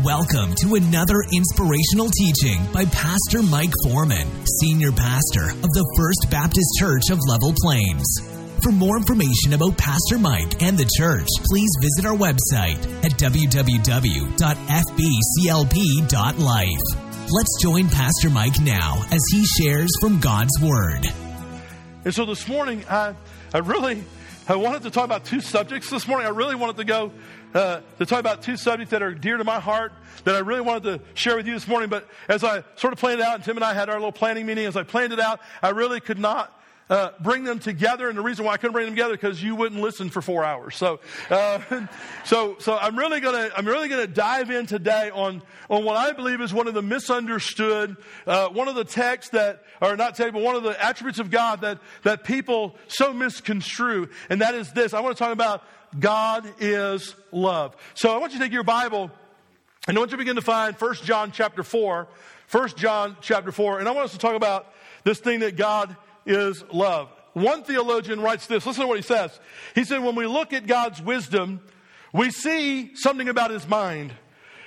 Welcome to another inspirational teaching by Pastor Mike Foreman, Senior Pastor of the First Baptist Church of Level Plains. For more information about Pastor Mike and the church, please visit our website at www.fbclp.life. Let's join Pastor Mike now as he shares from God's Word. And so this morning, I, I really I wanted to talk about two subjects this morning. I really wanted to go uh, to talk about two subjects that are dear to my heart that I really wanted to share with you this morning. But as I sort of planned it out, and Tim and I had our little planning meeting, as I planned it out, I really could not uh, bring them together. And the reason why I couldn't bring them together because you wouldn't listen for four hours. So, uh, so, so I'm really gonna I'm really gonna dive in today on on what I believe is one of the misunderstood, uh, one of the texts that or not today, but one of the attributes of God that that people so misconstrue, and that is this. I want to talk about God is love. So I want you to take your Bible. And I want you to begin to find 1 John chapter 4. 1 John chapter 4. And I want us to talk about this thing that God is love. One theologian writes this. Listen to what he says. He said, when we look at God's wisdom, we see something about his mind.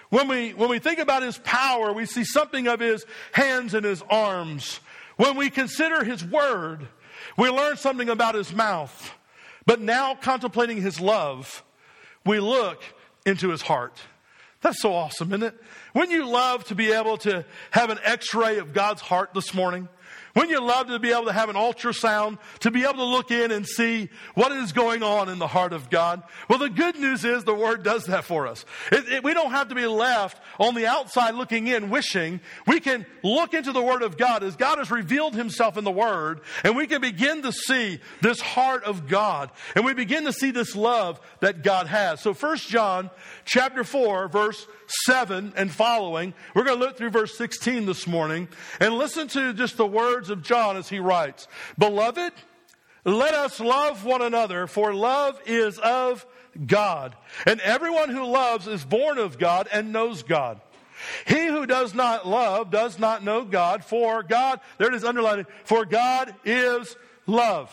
When we, when we think about his power, we see something of his hands and his arms. When we consider his word, we learn something about his mouth. But now contemplating his love, we look into his heart. That's so awesome, isn't it? Wouldn't you love to be able to have an x-ray of God's heart this morning? Wouldn't you love to be able to have an ultrasound, to be able to look in and see what is going on in the heart of God? Well, the good news is the Word does that for us. It, it, we don't have to be left on the outside looking in, wishing. We can look into the Word of God as God has revealed Himself in the Word, and we can begin to see this heart of God, and we begin to see this love that God has. So, First John chapter 4, verse 7 and following. We're going to look through verse 16 this morning and listen to just the words of John as he writes Beloved, let us love one another, for love is of God. And everyone who loves is born of God and knows God. He who does not love does not know God, for God, there it is underlined, for God is love.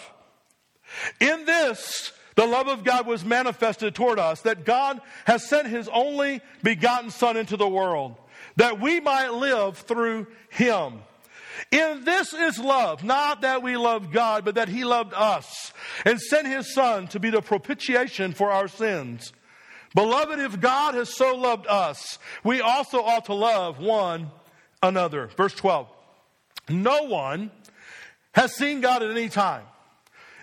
In this, the love of God was manifested toward us, that God has sent his only begotten Son into the world, that we might live through him. In this is love, not that we love God, but that he loved us and sent his Son to be the propitiation for our sins. Beloved, if God has so loved us, we also ought to love one another. Verse 12. No one has seen God at any time.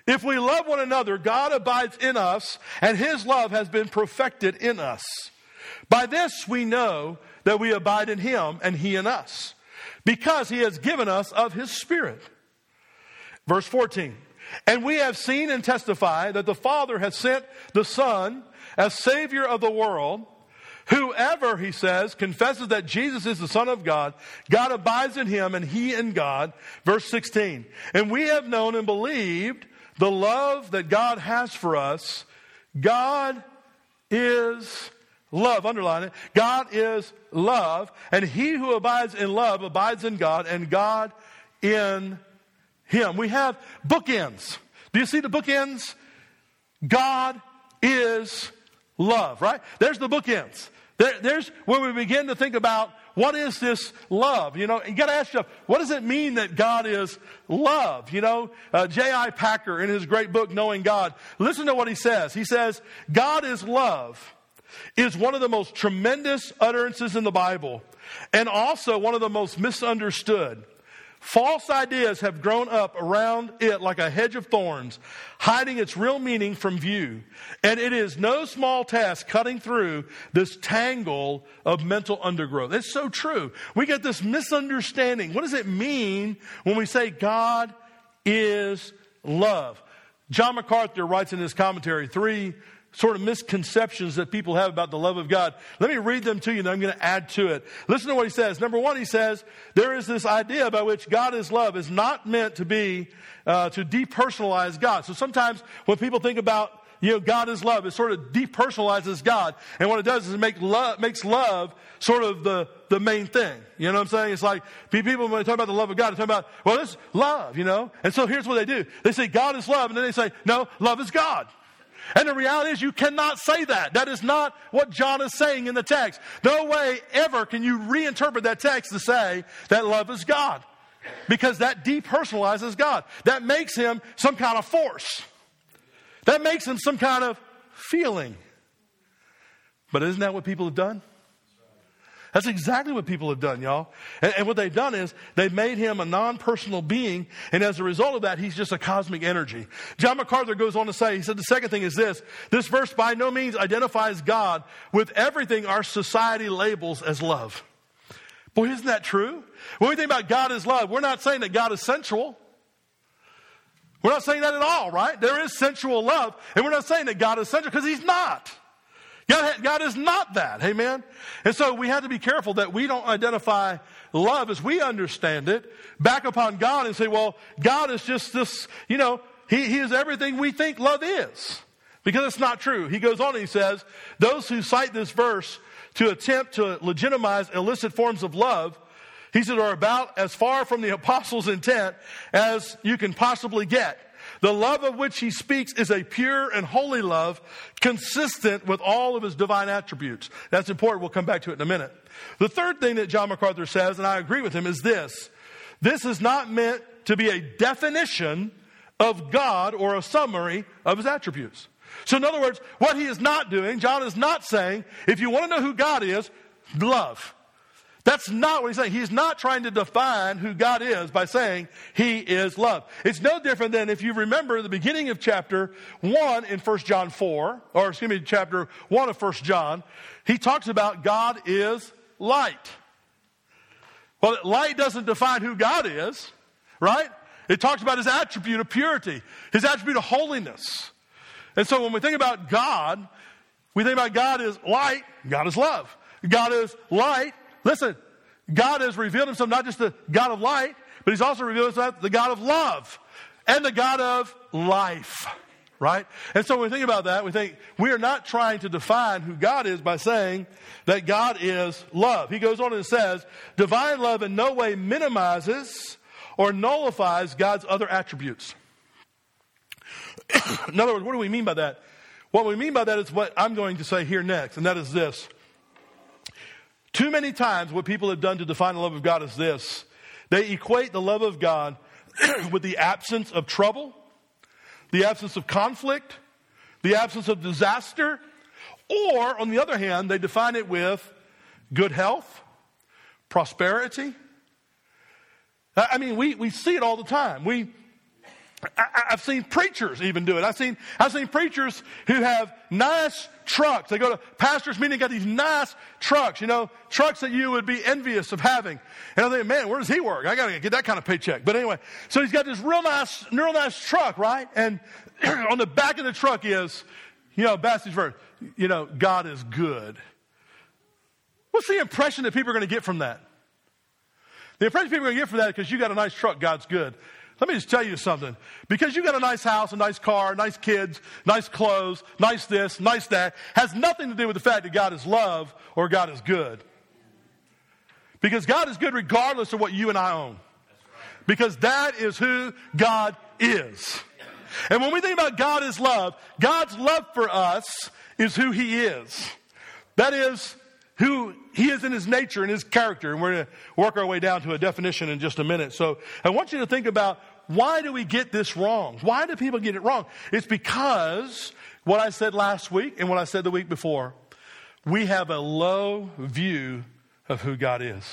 If we love one another, God abides in us, and his love has been perfected in us. By this we know that we abide in him and he in us, because he has given us of his Spirit. Verse 14. And we have seen and testify that the Father has sent the Son as Savior of the world. Whoever, he says, confesses that Jesus is the Son of God, God abides in him and he in God. Verse 16. And we have known and believed the love that God has for us, God is love. Underline it. God is love, and he who abides in love abides in God, and God in him. We have bookends. Do you see the bookends? God is love, right? There's the bookends. There, there's where we begin to think about what is this love? You know, you got to ask yourself, what does it mean that God is love? You know, uh, J.I. Packer in his great book, Knowing God, listen to what he says. He says, God is love is one of the most tremendous utterances in the Bible and also one of the most misunderstood. False ideas have grown up around it like a hedge of thorns, hiding its real meaning from view. And it is no small task cutting through this tangle of mental undergrowth. It's so true. We get this misunderstanding. What does it mean when we say God is love? John MacArthur writes in his commentary three sort of misconceptions that people have about the love of God. Let me read them to you and I'm going to add to it. Listen to what he says. Number one, he says, there is this idea by which God is love is not meant to be, uh, to depersonalize God. So sometimes when people think about you know, God is love. It sort of depersonalizes God. And what it does is it make love, makes love sort of the, the main thing. You know what I'm saying? It's like people, when they talk about the love of God, they talk about, well, it's love, you know? And so here's what they do. They say God is love, and then they say, no, love is God. And the reality is, you cannot say that. That is not what John is saying in the text. No way ever can you reinterpret that text to say that love is God. Because that depersonalizes God. That makes him some kind of force. That makes him some kind of feeling. But isn't that what people have done? That's exactly what people have done, y'all. And, and what they've done is they've made him a non personal being, and as a result of that, he's just a cosmic energy. John MacArthur goes on to say, he said, the second thing is this this verse by no means identifies God with everything our society labels as love. Boy, isn't that true? When we think about God as love, we're not saying that God is sensual. We're not saying that at all, right? There is sensual love, and we're not saying that God is sensual because He's not. God, God is not that. Amen. And so we have to be careful that we don't identify love as we understand it back upon God and say, well, God is just this, you know, he, he is everything we think love is. Because it's not true. He goes on and he says, those who cite this verse to attempt to legitimize illicit forms of love, he said, are about as far from the apostles' intent as you can possibly get. The love of which he speaks is a pure and holy love, consistent with all of his divine attributes. That's important. We'll come back to it in a minute. The third thing that John MacArthur says, and I agree with him, is this. This is not meant to be a definition of God or a summary of his attributes. So, in other words, what he is not doing, John is not saying, if you want to know who God is, love. That's not what he's saying. He's not trying to define who God is by saying he is love. It's no different than if you remember the beginning of chapter 1 in 1 John 4, or excuse me, chapter 1 of 1 John, he talks about God is light. Well, light doesn't define who God is, right? It talks about his attribute of purity, his attribute of holiness. And so when we think about God, we think about God is light, God is love. God is light, Listen, God has revealed himself not just the God of light, but he's also revealed himself the God of love and the God of life. Right? And so when we think about that, we think we are not trying to define who God is by saying that God is love. He goes on and says, divine love in no way minimizes or nullifies God's other attributes. in other words, what do we mean by that? What we mean by that is what I'm going to say here next, and that is this. Too many times, what people have done to define the love of God is this they equate the love of God with the absence of trouble, the absence of conflict, the absence of disaster, or, on the other hand, they define it with good health, prosperity. I mean, we, we see it all the time. We, I, have seen preachers even do it. I've seen, I've seen preachers who have nice trucks. They go to pastors' meeting, got these nice trucks, you know, trucks that you would be envious of having. And I think, man, where does he work? I got to get that kind of paycheck. But anyway, so he's got this real nice, real nice truck, right? And on the back of the truck is, you know, Bassage verse, you know, God is good. What's the impression that people are going to get from that? The impression people are going to get from that is because you got a nice truck, God's good. Let me just tell you something. Because you got a nice house, a nice car, nice kids, nice clothes, nice this, nice that, has nothing to do with the fact that God is love or God is good. Because God is good regardless of what you and I own. Because that is who God is. And when we think about God is love, God's love for us is who He is. That is who He is in His nature and His character. And we're going to work our way down to a definition in just a minute. So I want you to think about why do we get this wrong? Why do people get it wrong? It's because what I said last week and what I said the week before, we have a low view of who God is.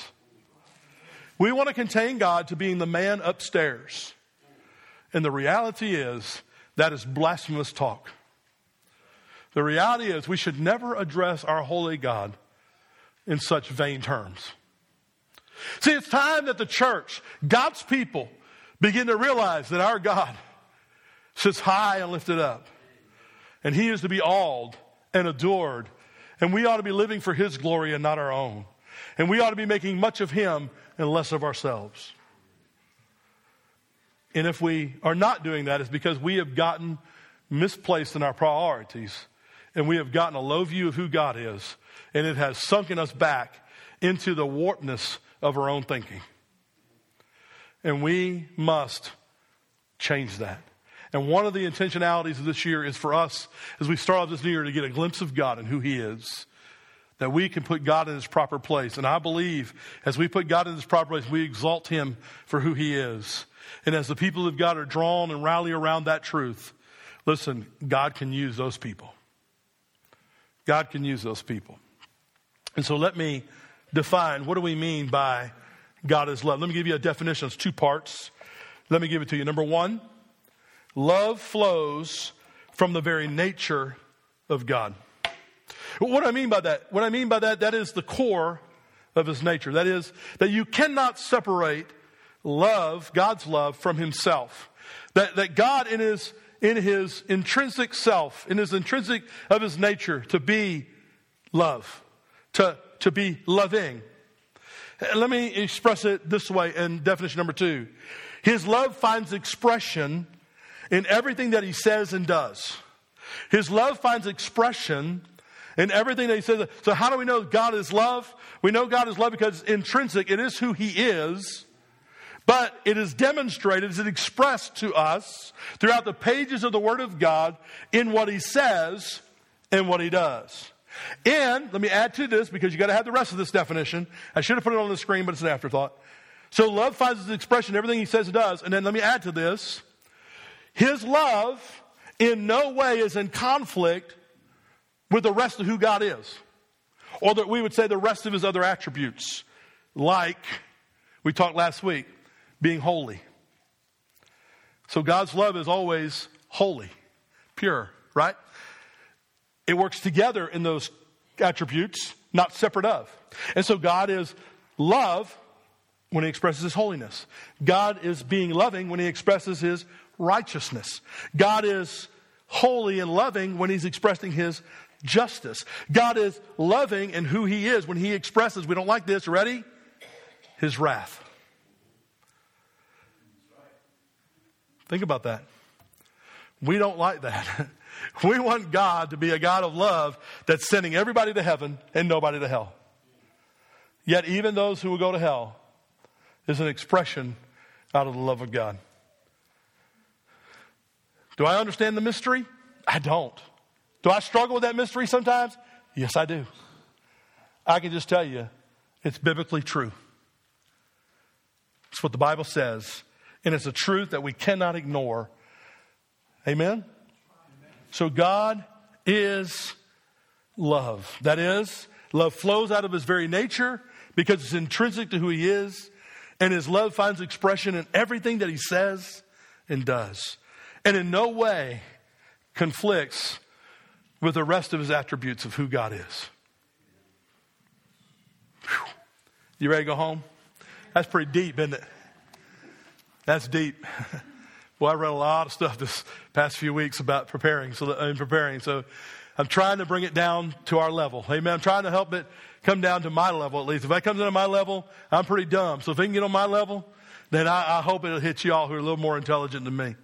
We want to contain God to being the man upstairs. And the reality is that is blasphemous talk. The reality is we should never address our holy God in such vain terms. See, it's time that the church, God's people, begin to realize that our God sits high and lifted up. And he is to be awed and adored. And we ought to be living for his glory and not our own. And we ought to be making much of him and less of ourselves. And if we are not doing that, it's because we have gotten misplaced in our priorities and we have gotten a low view of who God is, and it has sunken us back into the warpness of our own thinking. And we must change that. And one of the intentionalities of this year is for us, as we start off this new year, to get a glimpse of God and who He is. That we can put God in His proper place. And I believe as we put God in His proper place, we exalt Him for who He is. And as the people of God are drawn and rally around that truth, listen, God can use those people. God can use those people. And so let me define what do we mean by God is love. Let me give you a definition. It's two parts. Let me give it to you. Number one, love flows from the very nature of God. What do I mean by that? What I mean by that, that is the core of his nature. That is, that you cannot separate love, God's love, from himself. That, that God in his, in his intrinsic self, in his intrinsic of his nature, to be love, to, to be loving. Uh, let me express it this way in definition number two. His love finds expression in everything that he says and does. His love finds expression in everything that he says. So, how do we know God is love? We know God is love because it's intrinsic, it is who he is. But it is demonstrated, it is expressed to us throughout the pages of the Word of God in what He says and what He does. And let me add to this because you got to have the rest of this definition. I should have put it on the screen, but it's an afterthought. So love finds its expression in everything He says it does. And then let me add to this His love in no way is in conflict with the rest of who God is, or that we would say the rest of His other attributes, like we talked last week being holy. So God's love is always holy, pure, right? It works together in those attributes, not separate of. And so God is love when he expresses his holiness. God is being loving when he expresses his righteousness. God is holy and loving when he's expressing his justice. God is loving in who he is when he expresses, we don't like this, ready? His wrath. Think about that. We don't like that. we want God to be a God of love that's sending everybody to heaven and nobody to hell. Yet, even those who will go to hell is an expression out of the love of God. Do I understand the mystery? I don't. Do I struggle with that mystery sometimes? Yes, I do. I can just tell you it's biblically true. It's what the Bible says and it's a truth that we cannot ignore. Amen? So God is love. That is, love flows out of his very nature because it's intrinsic to who he is, and his love finds expression in everything that he says and does, and in no way conflicts with the rest of his attributes of who God is. Whew. You ready to go home? That's pretty deep, isn't it? That's deep. well, I read a lot of stuff this past few weeks about preparing, so that, and preparing. So I'm trying to bring it down to our level. Amen. I'm trying to help it come down to my level at least. If that comes into my level, I'm pretty dumb. So if it can get on my level, then I, I hope it'll hit you all who are a little more intelligent than me.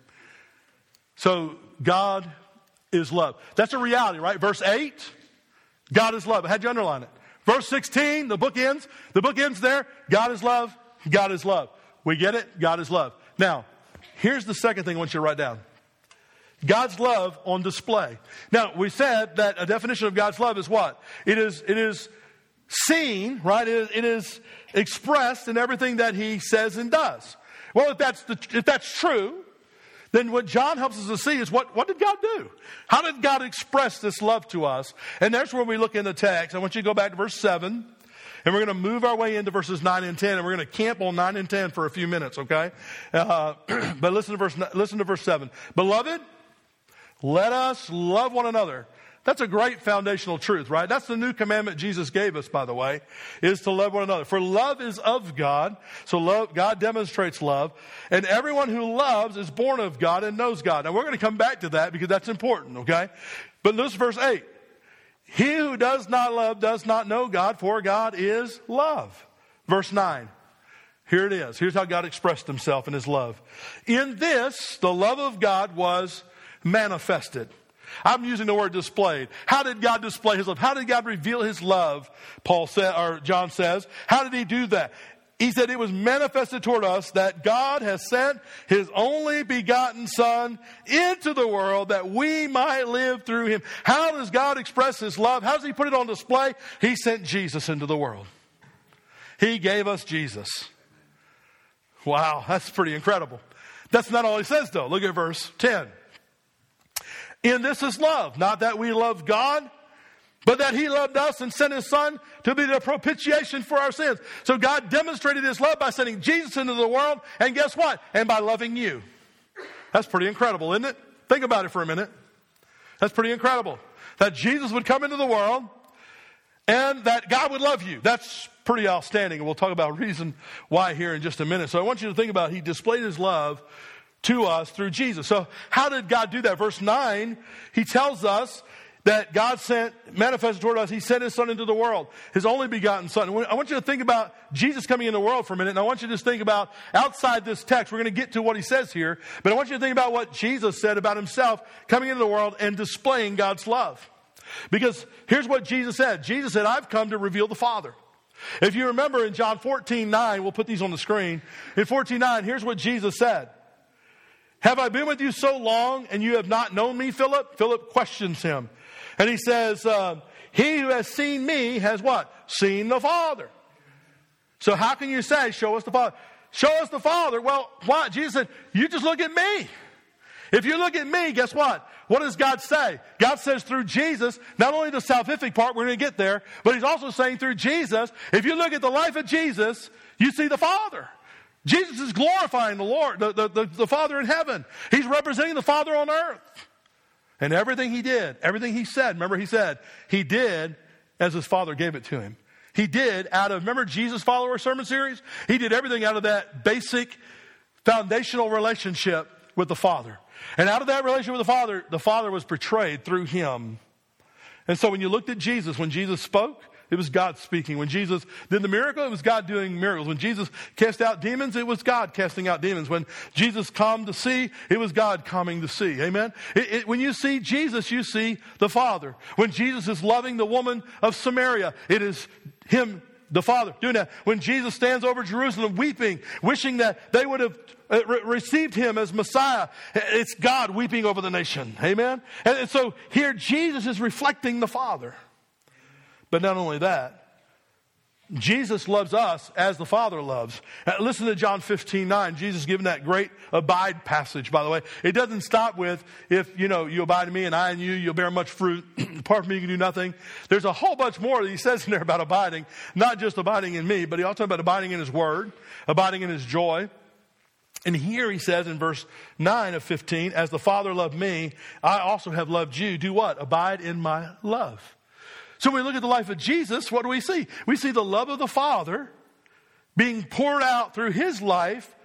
So God is love. That's a reality, right? Verse 8, God is love. I had you underline it. Verse 16, the book ends. The book ends there. God is love. God is love. We get it? God is love. Now, here's the second thing I want you to write down God's love on display. Now, we said that a definition of God's love is what? It is, it is seen, right? It is, it is expressed in everything that he says and does. Well, if that's, the, if that's true, then what John helps us to see is what, what did God do? How did God express this love to us? And that's where we look in the text. I want you to go back to verse 7. And we're going to move our way into verses 9 and 10, and we're going to camp on 9 and 10 for a few minutes, okay? Uh, but listen to, verse, listen to verse 7. Beloved, let us love one another. That's a great foundational truth, right? That's the new commandment Jesus gave us, by the way, is to love one another. For love is of God, so love, God demonstrates love, and everyone who loves is born of God and knows God. Now we're going to come back to that because that's important, okay? But this verse 8. He who does not love does not know God, for God is love. Verse 9. Here it is. Here's how God expressed himself in his love. In this, the love of God was manifested. I'm using the word displayed. How did God display his love? How did God reveal his love? Paul said, or John says. How did he do that? He said, It was manifested toward us that God has sent his only begotten Son into the world that we might live through him. How does God express his love? How does he put it on display? He sent Jesus into the world. He gave us Jesus. Wow, that's pretty incredible. That's not all he says, though. Look at verse 10. In this is love, not that we love God, but that he loved us and sent his son to be the propitiation for our sins. So God demonstrated his love by sending Jesus into the world, and guess what? And by loving you. That's pretty incredible, isn't it? Think about it for a minute. That's pretty incredible. That Jesus would come into the world and that God would love you. That's pretty outstanding. And we'll talk about reason why here in just a minute. So I want you to think about he displayed his love to us through Jesus. So how did God do that? Verse 9, he tells us that God sent, manifested toward us, He sent His Son into the world, His only begotten Son. I want you to think about Jesus coming in the world for a minute, and I want you to just think about outside this text. We're going to get to what He says here, but I want you to think about what Jesus said about Himself coming into the world and displaying God's love. Because here's what Jesus said Jesus said, I've come to reveal the Father. If you remember in John 14, 9, we'll put these on the screen. In 14, 9, here's what Jesus said. Have I been with you so long and you have not known me, Philip? Philip questions him. And he says, uh, He who has seen me has what? Seen the Father. So how can you say, Show us the Father? Show us the Father. Well, why? Jesus said, You just look at me. If you look at me, guess what? What does God say? God says through Jesus, not only the salvific part, we're going to get there, but He's also saying through Jesus, if you look at the life of Jesus, you see the Father. Jesus is glorifying the Lord, the, the, the, the Father in heaven. He's representing the Father on earth. And everything he did, everything he said, remember he said, he did as his father gave it to him. He did out of, remember Jesus follower sermon series? He did everything out of that basic foundational relationship with the Father. And out of that relationship with the Father, the Father was portrayed through him. And so when you looked at Jesus, when Jesus spoke, it was God speaking. When Jesus did the miracle, it was God doing miracles. When Jesus cast out demons, it was God casting out demons. When Jesus calmed the sea, it was God calming the sea. Amen? It, it, when you see Jesus, you see the Father. When Jesus is loving the woman of Samaria, it is Him the Father doing that. When Jesus stands over Jerusalem weeping, wishing that they would have uh, received him as Messiah, it's God weeping over the nation. Amen? And so here Jesus is reflecting the Father. But not only that, Jesus loves us as the Father loves. Uh, listen to John 15, 9. Jesus giving that great abide passage, by the way. It doesn't stop with, if, you know, you abide in me and I in you, you'll bear much fruit. Apart from me, you can do nothing. There's a whole bunch more that he says in there about abiding. Not just abiding in me, but he also talks about abiding in his word, abiding in his joy. And here he says in verse 9 of 15, as the Father loved me, I also have loved you. Do what? Abide in my love. So when we look at the life of Jesus, what do we see? We see the love of the Father being poured out through his life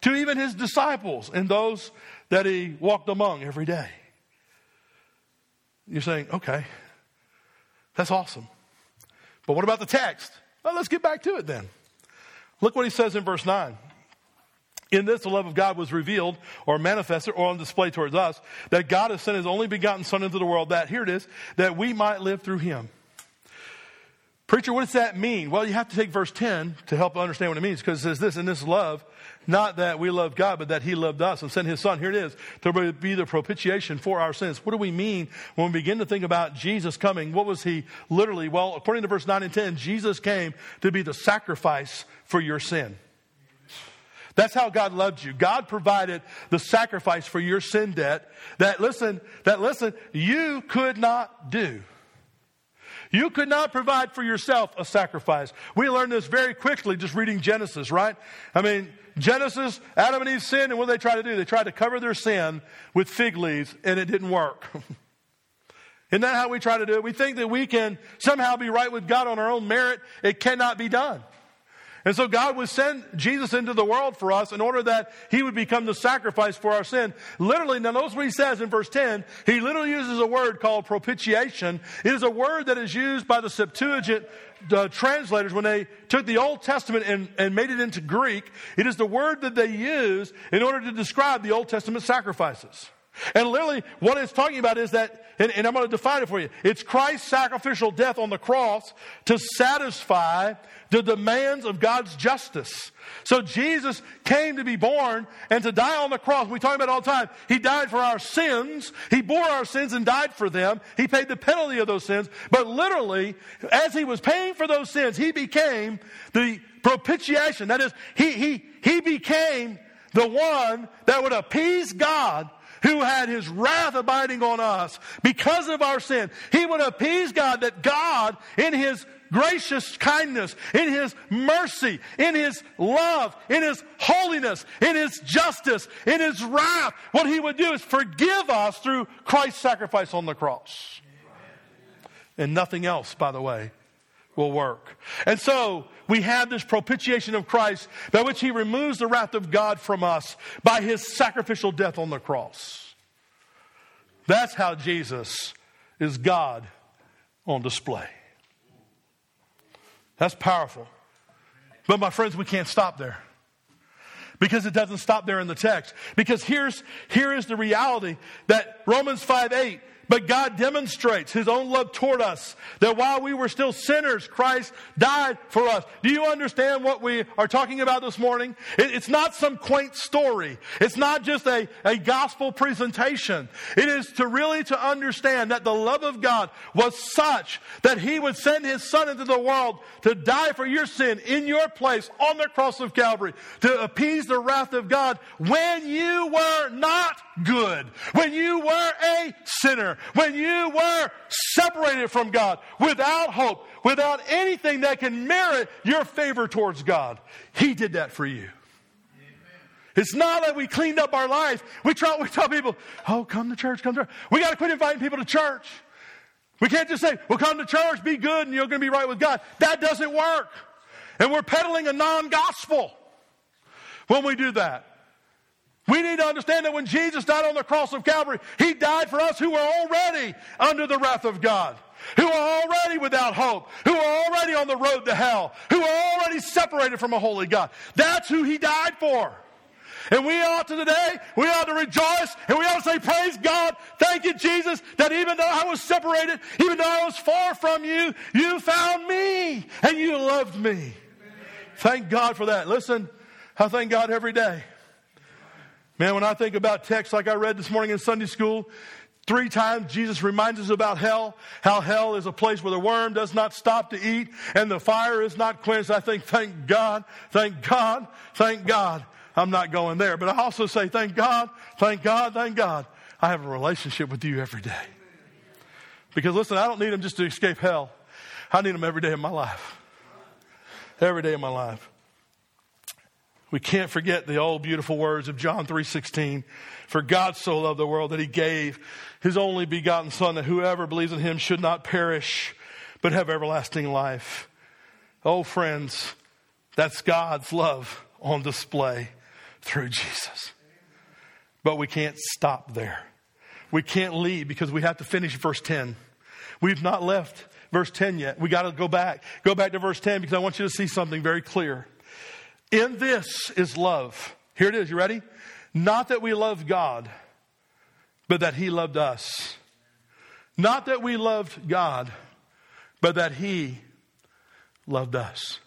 to even his disciples and those that he walked among every day. You're saying, okay, that's awesome. But what about the text? Well, let's get back to it then. Look what he says in verse 9. In this, the love of God was revealed or manifested or on display towards us, that God has sent his only begotten Son into the world, that, here it is, that we might live through him. Preacher, what does that mean? Well, you have to take verse 10 to help understand what it means, because it says this, in this love, not that we love God, but that he loved us and sent his son. Here it is, to be the propitiation for our sins. What do we mean when we begin to think about Jesus coming? What was he literally? Well, according to verse 9 and 10, Jesus came to be the sacrifice for your sin. That's how God loved you. God provided the sacrifice for your sin debt that listen, that listen, you could not do. You could not provide for yourself a sacrifice. We learned this very quickly just reading Genesis, right? I mean, Genesis, Adam and Eve sinned, and what did they try to do? They tried to cover their sin with fig leaves, and it didn't work. Isn't that how we try to do it? We think that we can somehow be right with God on our own merit. It cannot be done. And so God would send Jesus into the world for us in order that he would become the sacrifice for our sin. Literally, now notice what he says in verse 10. He literally uses a word called propitiation. It is a word that is used by the Septuagint uh, translators when they took the Old Testament and, and made it into Greek. It is the word that they use in order to describe the Old Testament sacrifices. And literally, what it's talking about is that, and, and I'm going to define it for you. It's Christ's sacrificial death on the cross to satisfy the demands of God's justice. So Jesus came to be born and to die on the cross. We talk about it all the time. He died for our sins. He bore our sins and died for them. He paid the penalty of those sins. But literally, as he was paying for those sins, he became the propitiation. That is, he, he, he became the one that would appease God who had his wrath abiding on us because of our sin. He would appease God that God, in his gracious kindness, in his mercy, in his love, in his holiness, in his justice, in his wrath, what he would do is forgive us through Christ's sacrifice on the cross. And nothing else, by the way, will work. And so we have this propitiation of Christ by which he removes the wrath of God from us by his sacrificial death on the cross. That's how Jesus is God on display. That's powerful. But my friends, we can't stop there. Because it doesn't stop there in the text. Because here's, here is the reality that Romans 5 8 but God demonstrates his own love toward us that while we were still sinners, Christ died for us. Do you understand what we are talking about this morning? it's not some quaint story. It's not just a, a gospel presentation. It is to really to understand that the love of God was such that he would send his son into the world to die for your sin in your place on the cross of Calvary to appease the wrath of God when you were not good, when you were a sinner when you were separated from God, without hope, without anything that can merit your favor towards God. He did that for you. It's not that we cleaned up our life. We try, we tell people, oh, come to church, come to church. We got to quit inviting people to church. We can't just say, well, come to church, be good, and you're going to be right with God. That doesn't work. And we're peddling a non gospel when we do that. We need to understand that when Jesus died on the cross of Calvary, He died for us who were already under the wrath of God, who are already without hope, who are already on the road to hell, who are already separated from a holy God. That's who He died for. And we ought to today, we ought to rejoice and we ought to say, Praise God. Thank you, Jesus, that even though I was separated, even though I was far from you, you found me and you loved me. Thank God for that. Listen, I thank God every day. Man, when I think about texts like I read this morning in Sunday school, Three times Jesus reminds us about hell, how hell is a place where the worm does not stop to eat and the fire is not quenched. I think, thank God, thank God, thank God. I'm not going there. But I also say, thank God, thank God, thank God. I have a relationship with you every day. Because listen, I don't need them just to escape hell. I need them every day of my life. Every day of my life. We can't forget the old beautiful words of John 3:16. For God so loved the world that he gave his only begotten son that whoever believes in him should not perish but have everlasting life. Oh friends, that's God's love on display through Jesus. But we can't stop there. We can't leave because we have to finish verse 10. We've not left verse 10 yet. We got to go back. Go back to verse 10 because I want you to see something very clear. In this is love. Here it is. You ready? Not that we love God, but that He loved us. Not that we loved God, but that He loved us.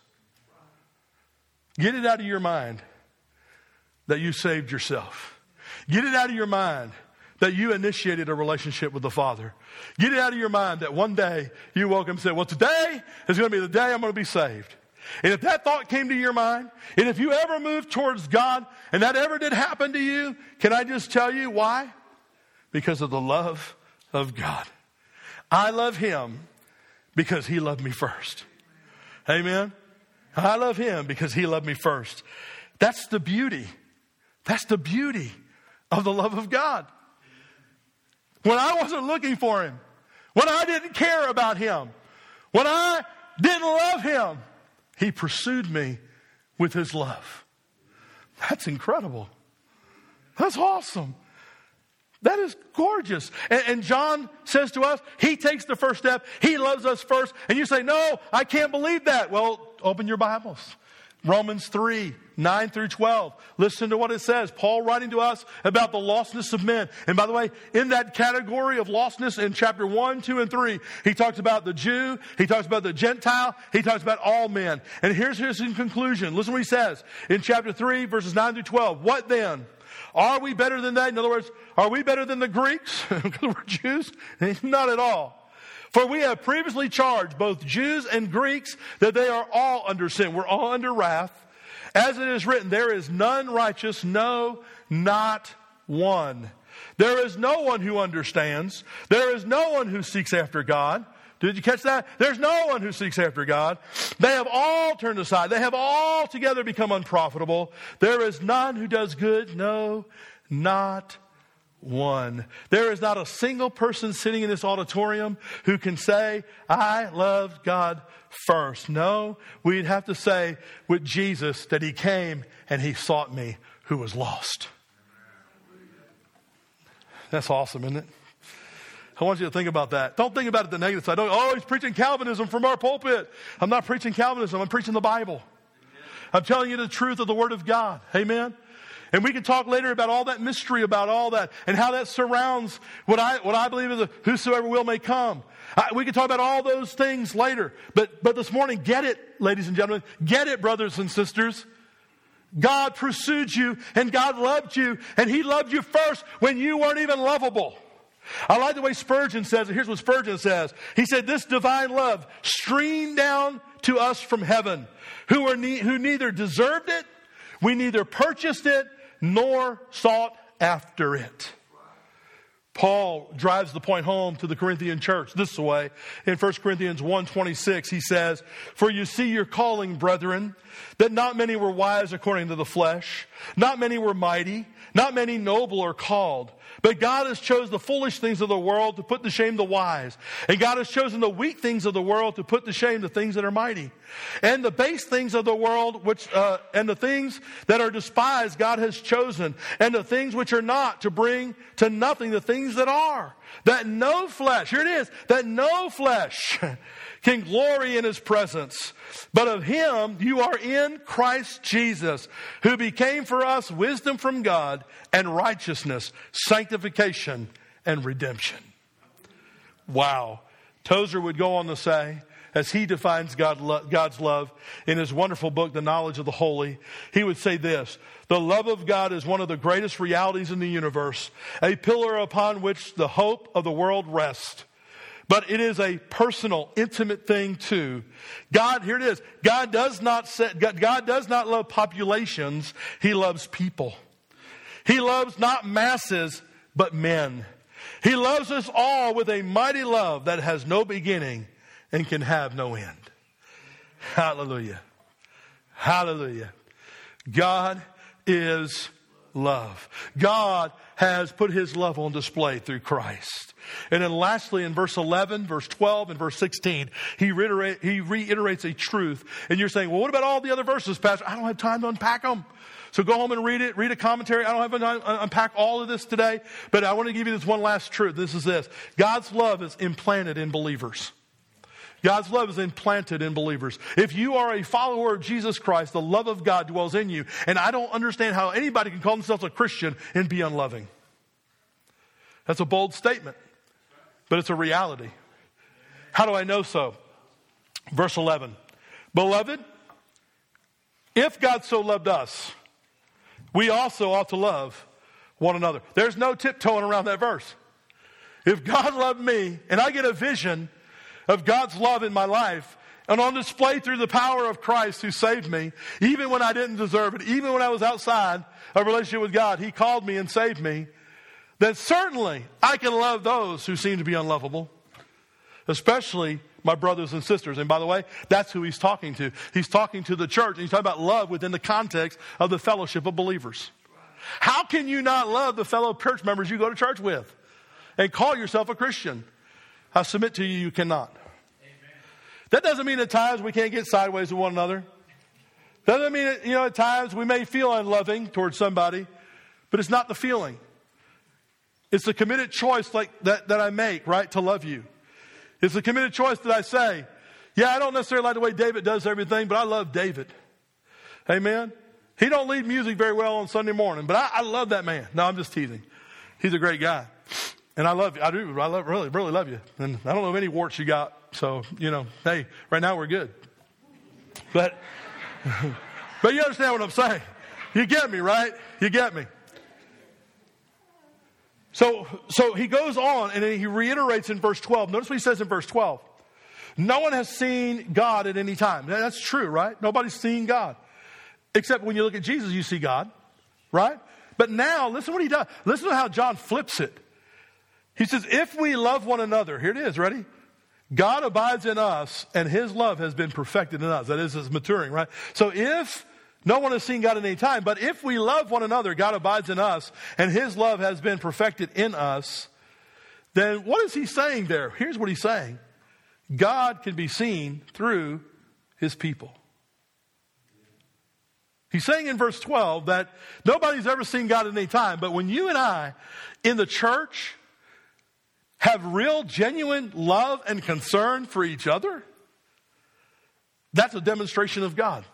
Get it out of your mind that you saved yourself. Get it out of your mind that you initiated a relationship with the Father. Get it out of your mind that one day you woke up and said, Well, today is going to be the day I'm going to be saved. And if that thought came to your mind, and if you ever moved towards God, and that ever did happen to you, can I just tell you why? Because of the love of God. I love Him because He loved me first. Amen? I love Him because He loved me first. That's the beauty. That's the beauty of the love of God. When I wasn't looking for Him, when I didn't care about Him, when I didn't love Him, he pursued me with his love. That's incredible. That's awesome. That is gorgeous. And, and, John says to us, He takes the first step. He loves us first. And you say, No, I can't believe that. Well, open your Bibles. Romans 3, 9 through 12. Listen to what it says. Paul writing to us about the lostness of men. And by the way, in that category of lostness in chapter 1, 2, and 3, he talks about the Jew, he talks about the Gentile, he talks about all men. And here's his conclusion. Listen what he says in chapter 3, verses 9 through 12. What then? Are we better than that? In other words, are we better than the Greeks? because we're Jews? Not at all. For we have previously charged both Jews and Greeks that they are all under sin. We're all under wrath. As it is written, there is none righteous, no, not one. There is no one who understands. There is no one who seeks after God. Did you catch that? There's no one who seeks after God. They have all turned aside. They have all together become unprofitable. There is none who does good. No, not one. There is not a single person sitting in this auditorium who can say, I love God first. No, we'd have to say with Jesus that he came and he sought me who was lost. That's awesome, isn't it? I want you to think about that. Don't think about it the negative side. Don't, oh, he's preaching Calvinism from our pulpit. I'm not preaching Calvinism. I'm preaching the Bible. I'm telling you the truth of the Word of God. Amen. And we can talk later about all that mystery about all that and how that surrounds what I, what I believe is a whosoever will may come. I, we can talk about all those things later. But, but this morning, get it, ladies and gentlemen. Get it, brothers and sisters. God pursued you and God loved you and He loved you first when you weren't even lovable. I like the way Spurgeon says it. Here's what Spurgeon says. He said, This divine love streamed down to us from heaven, who, were ne- who neither deserved it, we neither purchased it, nor sought after it. Paul drives the point home to the Corinthian church this way. In 1 Corinthians 1:26 he says, "For you see your calling, brethren, that not many were wise according to the flesh, not many were mighty, not many noble are called, but God has chosen the foolish things of the world to put to shame the wise. And God has chosen the weak things of the world to put to shame the things that are mighty. And the base things of the world, which, uh, and the things that are despised, God has chosen. And the things which are not to bring to nothing the things that are. That no flesh, here it is, that no flesh can glory in his presence. But of him you are in Christ Jesus, who became for us wisdom from God and righteousness, sanctification, and redemption. Wow. Tozer would go on to say, as he defines God, God's love in his wonderful book, The Knowledge of the Holy, he would say this The love of God is one of the greatest realities in the universe, a pillar upon which the hope of the world rests. But it is a personal, intimate thing too. God, here it is. God does not set, God does not love populations. He loves people. He loves not masses, but men. He loves us all with a mighty love that has no beginning and can have no end. Hallelujah. Hallelujah. God is love. God has put his love on display through Christ. And then lastly, in verse 11, verse 12, and verse 16, he, reiterate, he reiterates a truth. And you're saying, well, what about all the other verses, Pastor? I don't have time to unpack them. So go home and read it, read a commentary. I don't have time to unpack all of this today, but I want to give you this one last truth. This is this God's love is implanted in believers. God's love is implanted in believers. If you are a follower of Jesus Christ, the love of God dwells in you. And I don't understand how anybody can call themselves a Christian and be unloving. That's a bold statement but it's a reality. How do I know so? Verse 11 Beloved, if God so loved us, we also ought to love one another. There's no tiptoeing around that verse. If God loved me and I get a vision of God's love in my life and on display through the power of Christ who saved me, even when I didn't deserve it, even when I was outside a relationship with God, He called me and saved me then certainly I can love those who seem to be unlovable, especially my brothers and sisters. And by the way, that's who he's talking to. He's talking to the church, and he's talking about love within the context of the fellowship of believers. How can you not love the fellow church members you go to church with and call yourself a Christian? I submit to you, you cannot. Amen. That doesn't mean at times we can't get sideways with one another. Doesn't mean, you know, at times we may feel unloving towards somebody, but it's not the feeling. It's a committed choice like that, that I make, right, to love you. It's a committed choice that I say, yeah, I don't necessarily like the way David does everything, but I love David. Amen. He don't lead music very well on Sunday morning, but I, I love that man. No, I'm just teasing. He's a great guy. And I love you. I do. I love, really, really love you. And I don't know any warts you got. So, you know, hey, right now we're good. But, but you understand what I'm saying. You get me, right? You get me. So, so he goes on and then he reiterates in verse 12. Notice what he says in verse 12. No one has seen God at any time. That's true, right? Nobody's seen God. Except when you look at Jesus, you see God, right? But now, listen what he does. Listen to how John flips it. He says, if we love one another, here it is, ready? God abides in us and his love has been perfected in us. That is, it's maturing, right? So if no one has seen God at any time, but if we love one another, God abides in us and his love has been perfected in us, then what is he saying there? Here's what he's saying God can be seen through his people. He's saying in verse 12 that nobody's ever seen God at any time, but when you and I in the church have real, genuine love and concern for each other, that's a demonstration of God.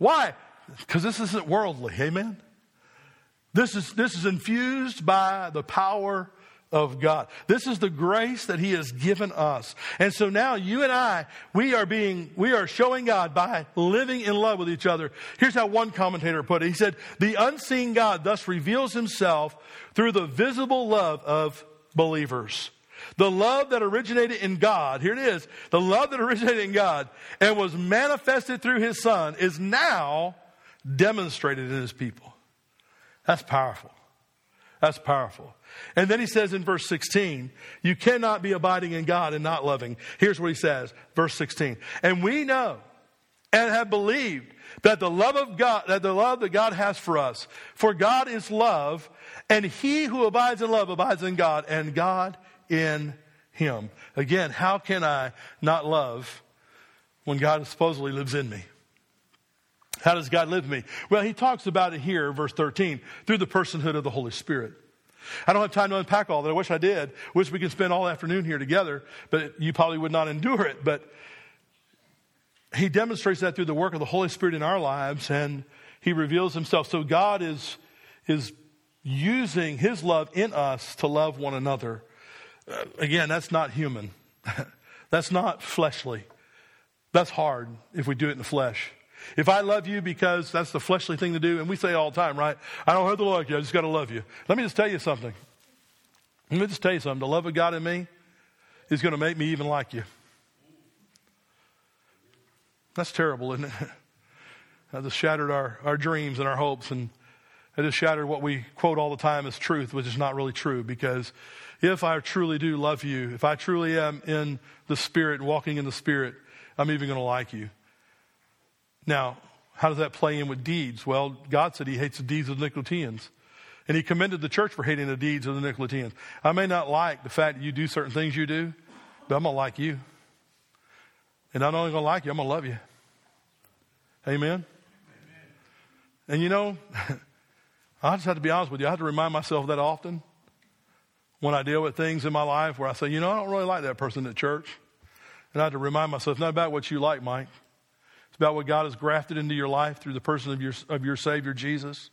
Why? Because this isn't worldly, amen? This is, this is infused by the power of God. This is the grace that He has given us. And so now you and I, we are being, we are showing God by living in love with each other. Here's how one commentator put it. He said, the unseen God thus reveals Himself through the visible love of believers. The love that originated in God, here it is, the love that originated in God and was manifested through His Son is now demonstrated in His people. That's powerful. That's powerful. And then he says in verse 16, you cannot be abiding in God and not loving. Here's what he says, verse 16. And we know and have believed that the love of God, that the love that God has for us, for God is love, and he who abides in love abides in God, and God in him. Again, how can I not love when God supposedly lives in me? How does God live in me? Well, he talks about it here, verse 13, through the personhood of the Holy Spirit. I don't have time to unpack all that. I wish I did. Wish we could spend all afternoon here together, but you probably would not endure it. But he demonstrates that through the work of the Holy Spirit in our lives, and he reveals himself. So God is, is using his love in us to love one another. Again, that's not human. that's not fleshly. That's hard if we do it in the flesh. If I love you because that's the fleshly thing to do, and we say all the time, right? I don't have to like you, I just got to love you. Let me just tell you something. Let me just tell you something. The love of God in me is going to make me even like you. That's terrible, isn't it? That just shattered our, our dreams and our hopes, and it just shattered what we quote all the time as truth, which is not really true. Because if I truly do love you, if I truly am in the Spirit walking in the Spirit, I'm even going to like you. Now, how does that play in with deeds? Well, God said he hates the deeds of the Nicolaitans. And he commended the church for hating the deeds of the Nicolaitans. I may not like the fact that you do certain things you do, but I'm going to like you. And I'm not only going to like you, I'm going to love you. Amen? Amen. And you know, I just have to be honest with you. I have to remind myself that often when I deal with things in my life where I say, you know, I don't really like that person at church. And I have to remind myself, it's not about what you like, Mike It's about what God has grafted into your life through the person of your, of your Savior, Jesus.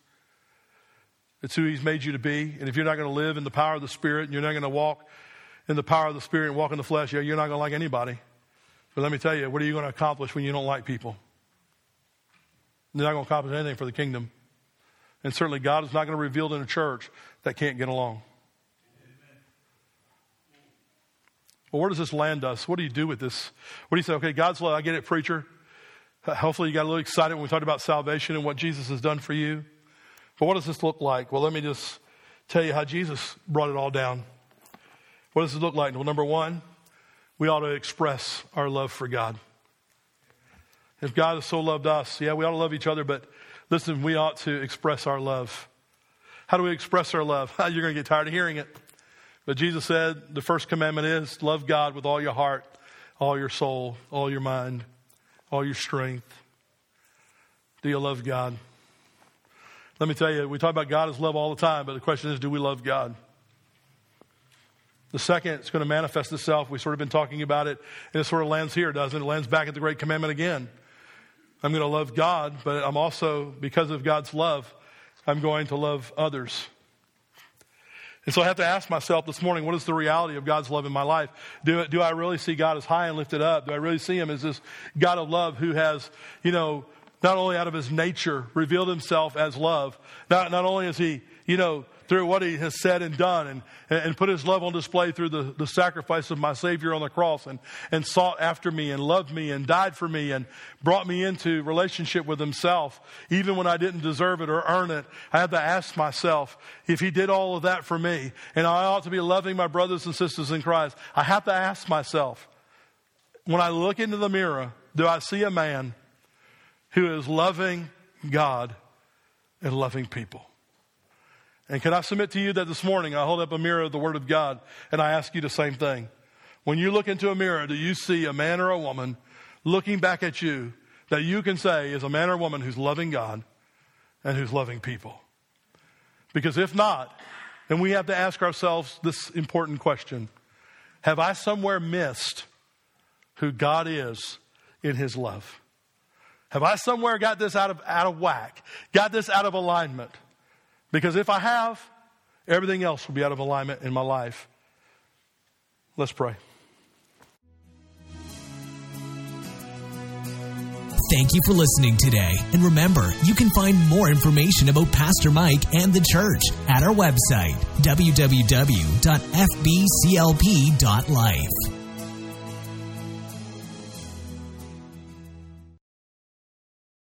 It's who He's made you to be. And if you're not going to live in the power of the Spirit and you're not going to walk in the power of the Spirit and walk in the flesh, yeah, you're not going to like anybody. But let me tell you, what are you going to accomplish when you don't like people? You're not going to accomplish anything for the kingdom. And certainly, God is not going to reveal in a church that can't get along. Well, where does this land us? What do you do with this? What do you say? Okay, God's love. I get it, preacher. Hopefully, you got a little excited when we talked about salvation and what Jesus has done for you. But what does this look like? Well, let me just tell you how Jesus brought it all down. What does it look like? Well, number one, we ought to express our love for God. If God has so loved us, yeah, we ought to love each other, but listen, we ought to express our love. How do we express our love? You're going to get tired of hearing it. But Jesus said the first commandment is love God with all your heart, all your soul, all your mind all your strength? Do you love God? Let me tell you, we talk about God as love all the time, but the question is, do we love God? The second, it's going to manifest itself. We've sort of been talking about it, and it sort of lands here, doesn't it? It lands back at the Great Commandment again. I'm going to love God, but I'm also, because of God's love, I'm going to love others. And so I have to ask myself this morning, what is the reality of God's love in my life? Do, do I really see God as high and lifted up? Do I really see Him as this God of love who has, you know, not only out of His nature revealed Himself as love, not, not only is He, you know, through what he has said and done and, and put his love on display through the, the sacrifice of my Savior on the cross and, and sought after me and loved me and died for me and brought me into relationship with himself, even when I didn't deserve it or earn it. I had to ask myself if he did all of that for me and I ought to be loving my brothers and sisters in Christ. I have to ask myself, when I look into the mirror, do I see a man who is loving God and loving people? And can I submit to you that this morning I hold up a mirror of the Word of God and I ask you the same thing? When you look into a mirror, do you see a man or a woman looking back at you that you can say is a man or woman who's loving God and who's loving people? Because if not, then we have to ask ourselves this important question Have I somewhere missed who God is in His love? Have I somewhere got this out of, out of whack, got this out of alignment? Because if I have, everything else will be out of alignment in my life. Let's pray. Thank you for listening today. And remember, you can find more information about Pastor Mike and the church at our website, www.fbclp.life.